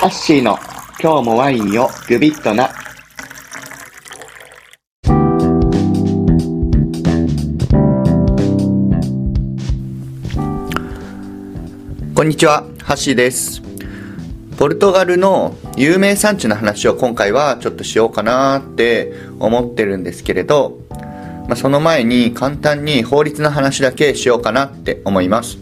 ハッシーの今日もワインよグビッとな。こんにちは、ハッシーです。ポルトガルの有名産地の話を今回はちょっとしようかなって思ってるんですけれど、まあ、その前に簡単に法律の話だけしようかなって思います。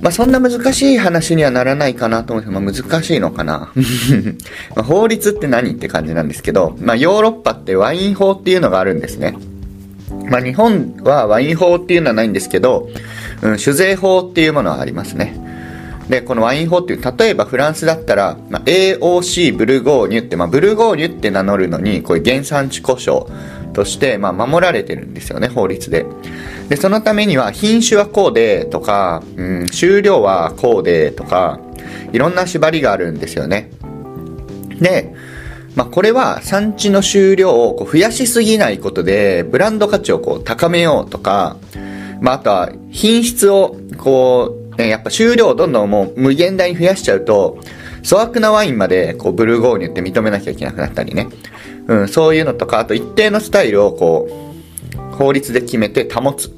まあ、そんな難しい話にはならないかなと思うんですけど、まあ、難しいのかな ま法律って何って感じなんですけど、まあ、ヨーロッパってワイン法っていうのがあるんですね。まあ、日本はワイン法っていうのはないんですけど、うん、酒税法っていうものはありますね。で、このワイン法っていう、例えばフランスだったら、まあ、AOC ブルゴーニュって、まあ、ブルゴーニュって名乗るのに、こういう原産地故障として、まあ、守られてるんですよね、法律で。で、そのためには、品種はこうで、とか、うん、収量はこうで、とか、いろんな縛りがあるんですよね。で、まあ、これは産地の収量をこう増やしすぎないことで、ブランド価値をこう高めようとか、まあ、あとは品質をこう、ね、やっぱ収量をどんどんもう無限大に増やしちゃうと、粗悪なワインまでこうブルゴーニュって認めなきゃいけなくなったりね。うん、そういうのとか、あと一定のスタイルをこう、法律で決めて保つ。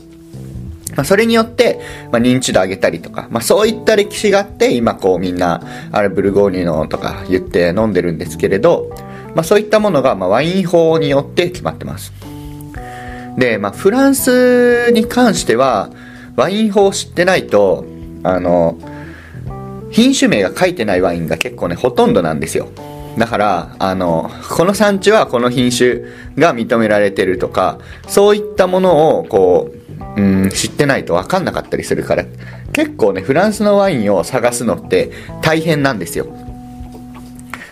まあ、それによって、まあ、認知度上げたりとか、まあ、そういった歴史があって、今こうみんな、あれブルゴーニュのとか言って飲んでるんですけれど、まあ、そういったものが、まあ、ワイン法によって決まってます。で、まあ、フランスに関しては、ワイン法を知ってないと、あの、品種名が書いてないワインが結構ね、ほとんどなんですよ。だから、あの、この産地はこの品種が認められてるとか、そういったものを、こう、うん、知ってないと分かんなかったりするから、結構ね、フランスのワインを探すのって大変なんですよ。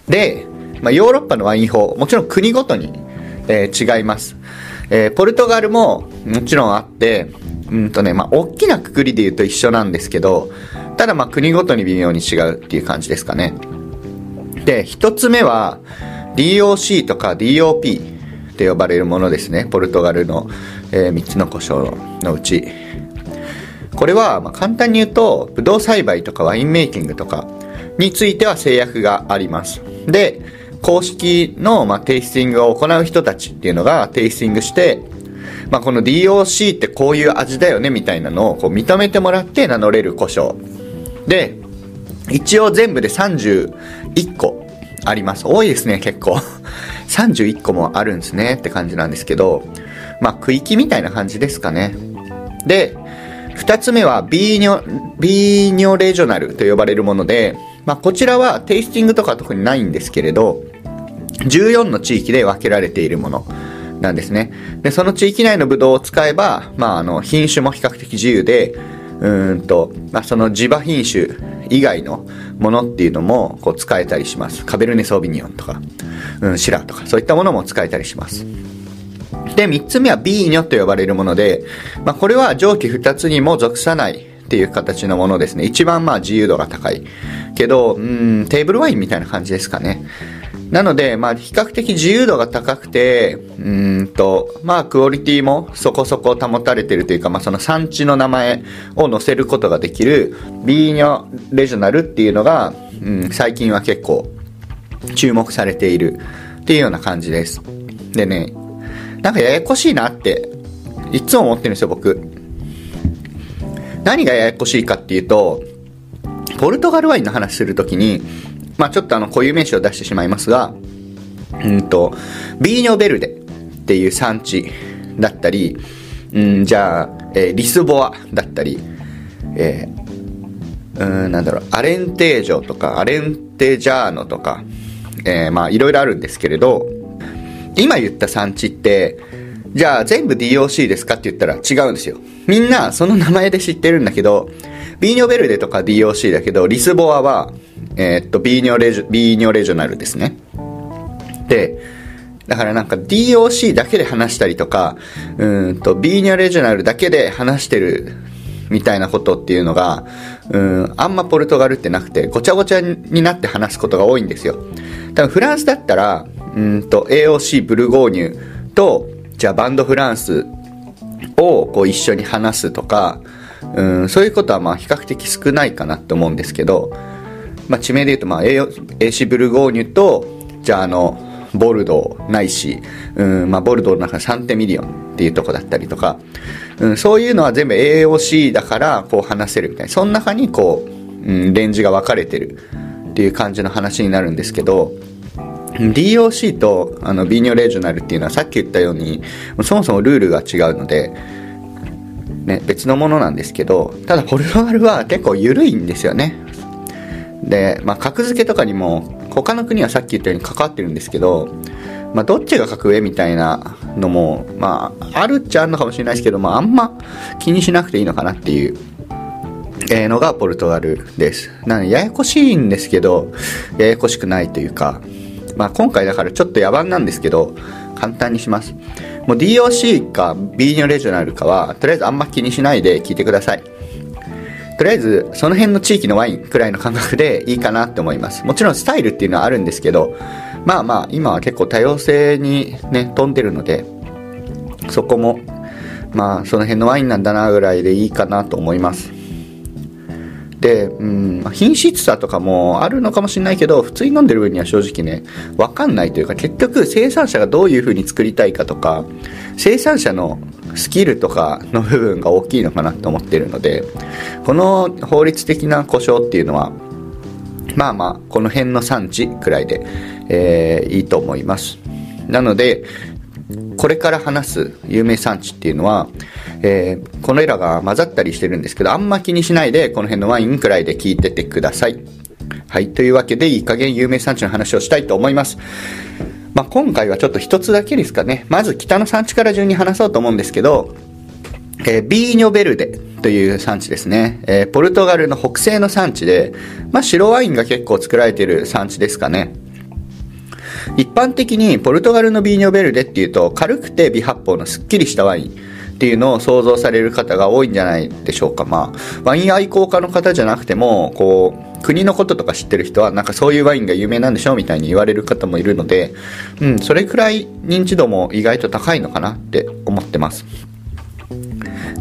で、まあ、ヨーロッパのワイン法、もちろん国ごとに、えー違います。えーポルトガルももちろんあって、うんとね、まあ、大きなくくりで言うと一緒なんですけど、ただまあ国ごとに微妙に違うっていう感じですかね。で、一つ目は DOC とか DOP って呼ばれるものですね。ポルトガルの、え3つの故障のうち。これはま簡単に言うと、ブドウ栽培とかワインメイキングとかについては制約があります。で、公式のまテイスティングを行う人たちっていうのがテイスティングして、まあ、この DOC ってこういう味だよねみたいなのをこう認めてもらって名乗れる故障。で、一応全部で31個あります。多いですね、結構。31個もあるんですねって感じなんですけど、まあ、区域みたいな感じですかね。で、二つ目はビーニョ、ビーニョレジョナルと呼ばれるもので、まあ、こちらはテイスティングとか特にないんですけれど、14の地域で分けられているものなんですね。で、その地域内のブドウを使えば、まあ、あの、品種も比較的自由で、うんと、まあ、その地場品種以外のものっていうのも、こう、使えたりします。カベルネソービニオンとか、うん、シラーとか、そういったものも使えたりします。で、三つ目はビーニョと呼ばれるもので、まあ、これは上記二つにも属さないっていう形のものですね。一番まあ自由度が高い。けど、うん、テーブルワインみたいな感じですかね。なので、まあ、比較的自由度が高くて、うんと、まあ、クオリティもそこそこ保たれてるというか、まあ、その産地の名前を載せることができる、ビーニョレジョナルっていうのが、うん、最近は結構注目されているっていうような感じです。でね、なんかややこしいなって、いつも思ってるんですよ、僕。何がややこしいかっていうと、ポルトガルワインの話するときに、まあちょっとあの固有名詞を出してしまいますが、うんと、ビーニョベルデっていう産地だったり、うん、じゃあ、えーリスボアだったり、えーうん、なんだろう、アレンテージョとか、アレンテジャーノとか、えーまあいろいろあるんですけれど、今言った産地って、じゃあ全部 DOC ですかって言ったら違うんですよ。みんなその名前で知ってるんだけど、ビーニョベルデとか DOC だけど、リスボアは、えーっと、ビーニョレジョ、ビーニョレジョナルですね。で、だからなんか DOC だけで話したりとか、うんと、ビーニョレジョナルだけで話してるみたいなことっていうのが、うん、あんまポルトガルってなくて、ごちゃごちゃになって話すことが多いんですよ。多分フランスだったら、うんと、AOC ブルゴーニュと、じゃあバンドフランスをこう一緒に話すとか、うん、そういうことはまあ比較的少ないかなと思うんですけど、まあ、地名で言うと、まあ、AC ブルゴーニュと、じゃあ、あの、ボルドーないし、うんまあ、ボルドーの中サンテミリオンっていうとこだったりとか、うん、そういうのは全部 AOC だからこう話せるみたいな。その中にこう、うん、レンジが分かれてるっていう感じの話になるんですけど DOC とあの Vinho Regional っていうのはさっき言ったようにそもそもルールが違うので、ね、別のものなんですけどただポルトガルは結構緩いんですよねで、まあ、格付けとかにも他の国はさっき言ったように関わってるんですけど、まあ、どっちが格上みたいなのも、まあ、あるっちゃあるのかもしれないですけど、まあ、あんま気にしなくていいのかなっていうえのがポルトガルです。なので、ややこしいんですけど、ややこしくないというか、まあ今回だからちょっと野蛮なんですけど、簡単にします。もう DOC か B ニョレジョナルかは、とりあえずあんま気にしないで聞いてください。とりあえず、その辺の地域のワインくらいの感覚でいいかなって思います。もちろんスタイルっていうのはあるんですけど、まあまあ、今は結構多様性にね、飛んでるので、そこも、まあ、その辺のワインなんだなぐらいでいいかなと思います。で、うんま、品質差とかもあるのかもしれないけど、普通に飲んでる分には正直ね、わかんないというか、結局生産者がどういう風に作りたいかとか、生産者のスキルとかの部分が大きいのかなと思ってるので、この法律的な故障っていうのは、まあまあ、この辺の産地くらいで、えー、いいと思います。なので、これから話す有名産地っていうのは、えー、このエラが混ざったりしてるんですけど、あんま気にしないで、この辺のワインくらいで聞いててください。はい。というわけで、いい加減有名産地の話をしたいと思います。まあ、今回はちょっと一つだけですかね。まず北の産地から順に話そうと思うんですけど、えー、ビーニョベルデという産地ですね。えー、ポルトガルの北西の産地で、まあ、白ワインが結構作られている産地ですかね。一般的にポルトガルのビーニョベルデっていうと軽くて微発泡のすっきりしたワインっていうのを想像される方が多いんじゃないでしょうか。まあ、ワイン愛好家の方じゃなくても、こう、国のこととか知ってる人は、なんかそういうワインが有名なんでしょみたいに言われる方もいるので、うん、それくらい認知度も意外と高いのかなって思ってます。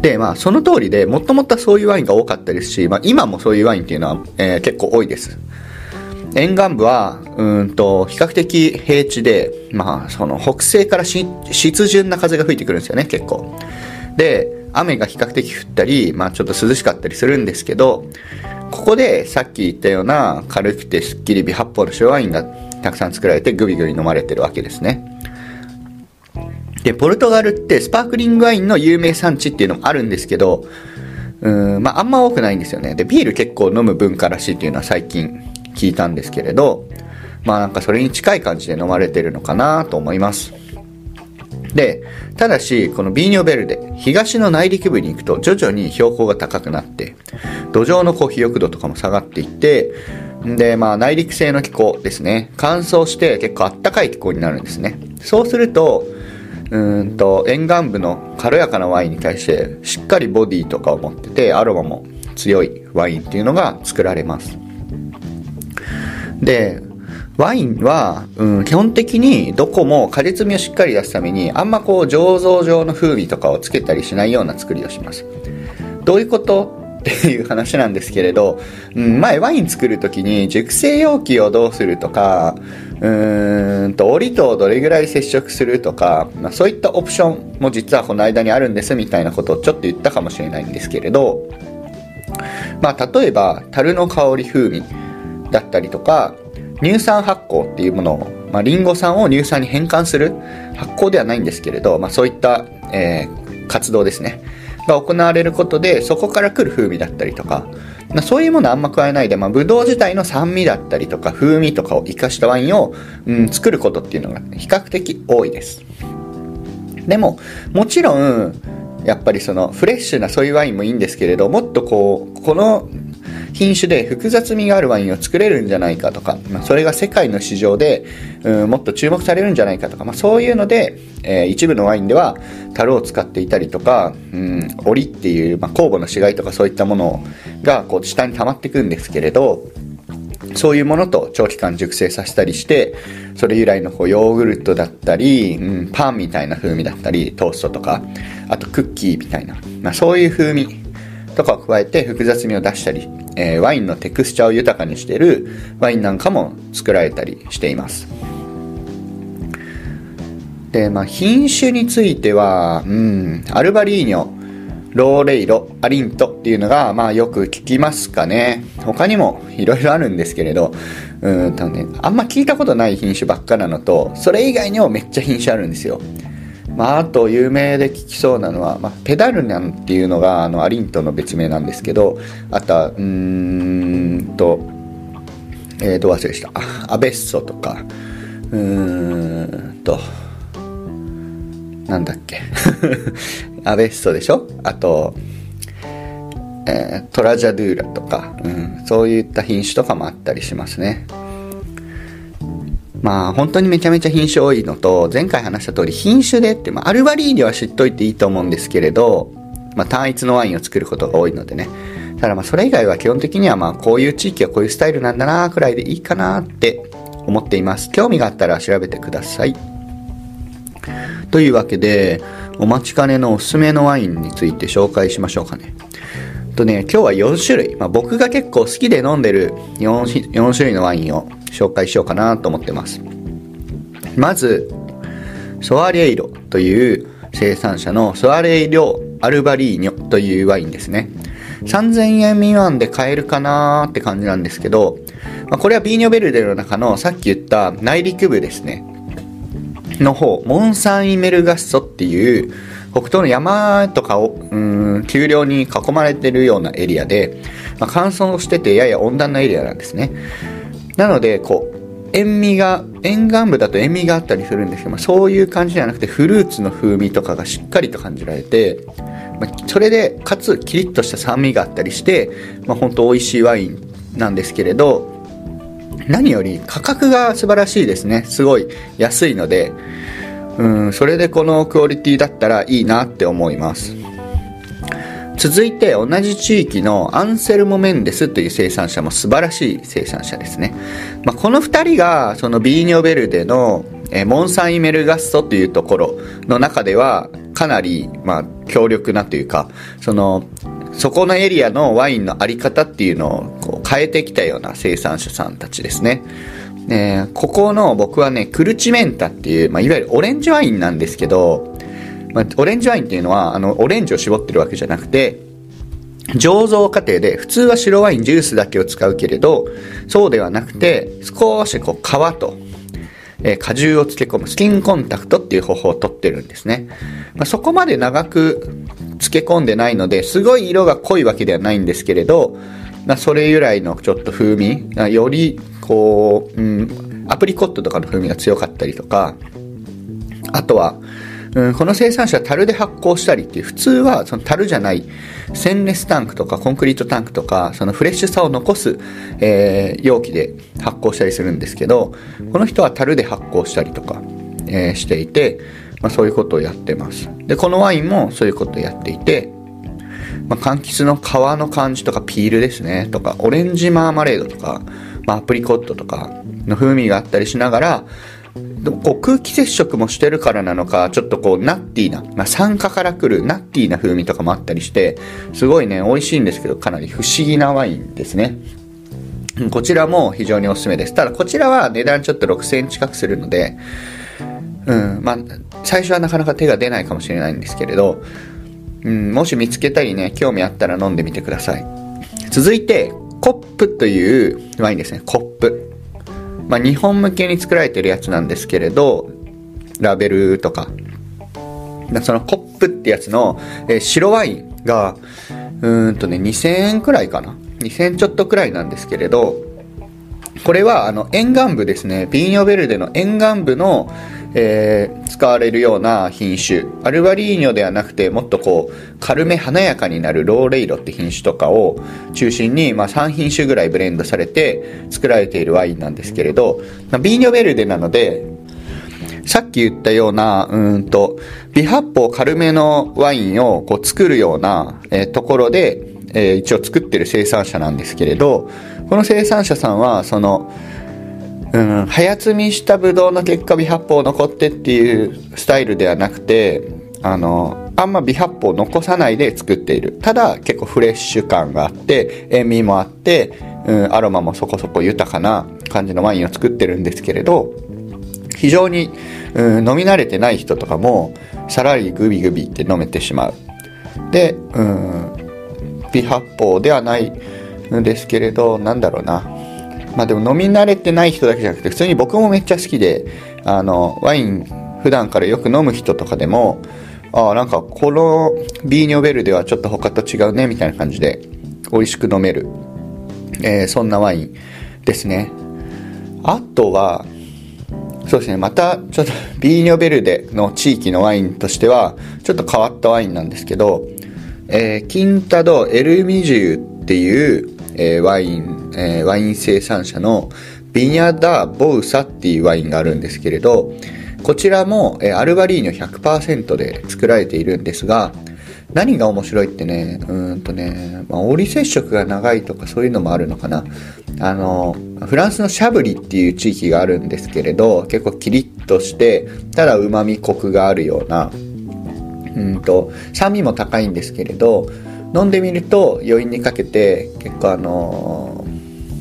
で、まあ、その通りで、もともとそういうワインが多かったですし、まあ、今もそういうワインっていうのは、えー、結構多いです。沿岸部は、うんと、比較的平地で、まあ、その北西から湿潤な風が吹いてくるんですよね、結構。で、雨が比較的降ったり、まあちょっと涼しかったりするんですけど、ここでさっき言ったような軽くてすっきり微発泡の白ワインがたくさん作られてグビグビ飲まれてるわけですね。で、ポルトガルってスパークリングワインの有名産地っていうのもあるんですけど、うん、まああんま多くないんですよね。で、ビール結構飲む文化らしいっていうのは最近聞いたんですけれど、まあなんかそれに近い感じで飲まれてるのかなと思います。で、ただし、このビーニョベルデ、東の内陸部に行くと徐々に標高が高くなって、土壌のこう肥沃度とかも下がっていって、で、まあ内陸性の気候ですね。乾燥して結構あったかい気候になるんですね。そうすると、うんと、沿岸部の軽やかなワインに対して、しっかりボディとかを持ってて、アロマも強いワインっていうのが作られます。で、ワインは、うん、基本的にどこも果実味をしっかり出すために、あんまこう醸造上の風味とかをつけたりしないような作りをします。どういうこと？っていう話なんですけれど、うん、前ワイン作るときに熟成容器をどうするとか、うーんと、折とどれぐらい接触するとか、まあ、そういったオプションも実はこの間にあるんですみたいなことをちょっと言ったかもしれないんですけれど、まあ、例えば、樽の香り風味だったりとか、乳酸発酵っていうものを、まあ、リンゴ酸を乳酸に変換する発酵ではないんですけれど、まあ、そういった、えー、活動ですね。が行われることでそこから来る風味だったりとか、まあ、そういうものあんま加えないで、まあ、ブドウ自体の酸味だったりとか風味とかを生かしたワインを、うん、作ることっていうのが比較的多いです。でももちろんやっぱりそのフレッシュなそういうワインもいいんですけれどもっとこうこの品種で複雑味があるワインを作れるんじゃないかとか、まあ、それが世界の市場で、うん、もっと注目されるんじゃないかとか、まあ、そういうので、えー、一部のワインでは樽を使っていたりとか、うん、檻っていう、まあ、酵母の死骸とかそういったものがこう下に溜まっていくんですけれどそういうものと長期間熟成させたりして、それ由来のこうヨーグルトだったり、うん、パンみたいな風味だったり、トーストとか、あとクッキーみたいな、まあ、そういう風味とかを加えて複雑味を出したり、えー、ワインのテクスチャーを豊かにしているワインなんかも作られたりしていますで、まあ、品種については、うん、アルバリーニョローレイロ、アリントっていうのが、まあよく聞きますかね。他にもいろいろあるんですけれど、うんとね、あんま聞いたことない品種ばっかなのと、それ以外にもめっちゃ品種あるんですよ。まあ、あと有名で聞きそうなのは、まあ、ペダルニャンっていうのがあのアリントの別名なんですけど、あとは、うーんと、えー、どう忘れした。アベッソとか、うーんと、なんだっけ アベッソでしょ？あと、えー、トラジャドゥーラとか、うん、そういった品種とかもあったりしますね。まあ本当にめちゃめちゃ品種多いのと、前回話した通り品種でって、まあ、アルバリーニは知っといていいと思うんですけれど、まあ単一のワインを作ることが多いのでね。ただまあそれ以外は基本的にはまあこういう地域はこういうスタイルなんだなくらいでいいかなって思っています。興味があったら調べてください。というわけで、お待ちかねのおすすめのワインについて紹介しましょうかね。とね、今日は4種類、まあ、僕が結構好きで飲んでる 4, 4種類のワインを紹介しようかなと思ってます。まず、ソアレイロという生産者のソアレイロアルバリーニョというワインですね。3000円未満で買えるかなーって感じなんですけど、まあ、これはビーニョベルデの中のさっき言った内陸部ですね。の方、モンサンイメルガッソっていう北東の山とかを、うん、丘陵に囲まれてるようなエリアで、まあ、乾燥しててやや温暖なエリアなんですね。なので、こう、塩味が、沿岸部だと塩味があったりするんですけど、まあ、そういう感じじゃなくてフルーツの風味とかがしっかりと感じられて、まあ、それで、かつキリッとした酸味があったりして、まあ、本当美味しいワインなんですけれど、何より価格が素晴らしいですね。すごい安いので、うん、それでこのクオリティだったらいいなって思います。続いて同じ地域のアンセルモ・メンデスという生産者も素晴らしい生産者ですね。まあ、この2人がそのビーニョベルデのモンサンイメルガッソというところの中ではかなり、まあ、強力なというか、その、そこのエリアのワインのあり方っていうのをこう変えてきたような生産者さんたちですね。えここの僕はね、クルチメンタっていう、まあ、いわゆるオレンジワインなんですけど、まあ、オレンジワインっていうのは、あの、オレンジを絞ってるわけじゃなくて、醸造過程で、普通は白ワインジュースだけを使うけれど、そうではなくて、少しこう皮と、えー、果汁を漬け込むスキンコンタクトっていう方法をとってるんですね。まあ、そこまで長く漬け込んでないので、すごい色が濃いわけではないんですけれど、まあ、それ由来のちょっと風味、よりこう、うん、アプリコットとかの風味が強かったりとか、あとは、うん、この生産者は樽で発酵したりっていう、普通はその樽じゃないステンレスタンクとかコンクリートタンクとか、そのフレッシュさを残す、えー、容器で発酵したりするんですけど、この人は樽で発酵したりとか、えー、していて、まあ、そういうことをやってます。で、このワインもそういうことをやっていて、まあ、柑橘の皮の感じとかピールですね、とか、オレンジマーマレードとか、まあ、アプリコットとかの風味があったりしながら、こう空気接触もしてるからなのか、ちょっとこうナッティーな、まあ、酸化から来るナッティーな風味とかもあったりして、すごいね、美味しいんですけど、かなり不思議なワインですね。こちらも非常におすすめです。ただこちらは値段ちょっと6000円近くするので、うん、まあ、最初はなかなか手が出ないかもしれないんですけれど、うん、もし見つけたりね、興味あったら飲んでみてください。続いて、コップというワインですね、コップ。まあ、日本向けに作られてるやつなんですけれど、ラベルとか、そのコップってやつの、えー、白ワインが、うーんとね、2000円くらいかな。2000ちょっとくらいなんですけれど、これはあの沿岸部ですね、ビーニョベルデの沿岸部の、えー、使われるような品種アルバリーニョではなくてもっとこう軽め華やかになるローレイロって品種とかを中心に、まあ、3品種ぐらいブレンドされて作られているワインなんですけれど、まあ、ビーニョベルデなのでさっき言ったような、うんと、微発泡軽めのワインをこう作るような、えー、ところで、えー、一応作ってる生産者なんですけれど、この生産者さんは、その、うん、早摘みしたブドウの結果微発泡残ってっていうスタイルではなくてあのあんま微発泡残さないで作っている。ただ結構フレッシュ感があって、塩味もあって、うん、アロマもそこそこ豊かな感じのワインを作ってるんですけれど、非常に、うん、飲み慣れてない人とかも、さらにグビグビって飲めてしまう。で、うん、微発泡ではないんですけれど、なんだろうな。まあでも飲み慣れてない人だけじゃなくて、普通に僕もめっちゃ好きで、あの、ワイン普段からよく飲む人とかでも、ああ、なんかこのビーニョベルではちょっと他と違うね、みたいな感じで美味しく飲める、えー、そんなワインですね。あとは、そうですね、またちょっとビーニョベルデの地域のワインとしては、ちょっと変わったワインなんですけど、えー、キンタド・エルミジューっていう、えー、ワイン、えー、ワイン生産者のビニャダ・ボウサっていうワインがあるんですけれど、こちらも、えー、アルバリーニョ100%で作られているんですが、何が面白いってね、うんとね、まあ、折接触が長いとかそういうのもあるのかな。あの、フランスのシャブリっていう地域があるんですけれど、結構キリッとして、ただ旨味コクがあるような、うんと、酸味も高いんですけれど、飲んでみると余韻にかけて結構あの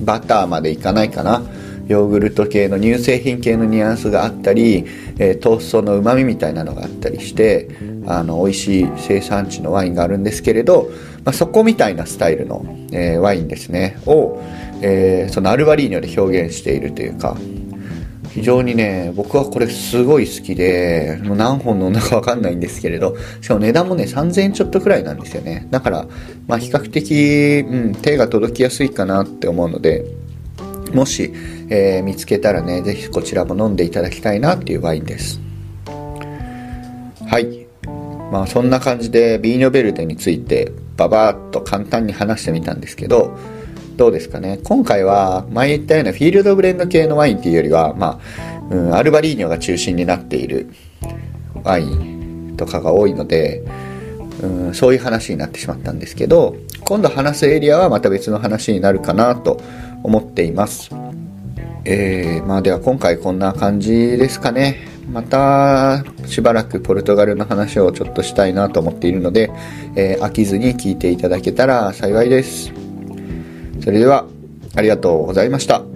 バターまでいかないかな。ヨーグルト系の乳製品系のニュアンスがあったり、えー、トーストのうまみみたいなのがあったりしてあの美味しい生産地のワインがあるんですけれど、まあ、そこみたいなスタイルの、えー、ワインですね。を、えー、そのアルバリーニョで表現しているというか非常にね、僕はこれすごい好きで、もう何本飲んだかわかんないんですけれど、しかも値段もね、3000円ちょっとくらいなんですよね。だから、まあ比較的、うん、手が届きやすいかなって思うので、もし、えー、見つけたらね、ぜひこちらも飲んでいただきたいなっていうワインです。はい。まあそんな感じでビーニョベルデについてババーっと簡単に話してみたんですけど、どうですかね。今回は前言ったようなフィールドブレンド系のワインっていうよりは、まあ、うん、アルバリーニョが中心になっているワインとかが多いので、うん、そういう話になってしまったんですけど今度話すエリアはまた別の話になるかなと思っています。えー、まあでは今回こんな感じですかね。またしばらくポルトガルの話をちょっとしたいなと思っているので、えー、飽きずに聞いていただけたら幸いです。それでは、ありがとうございました。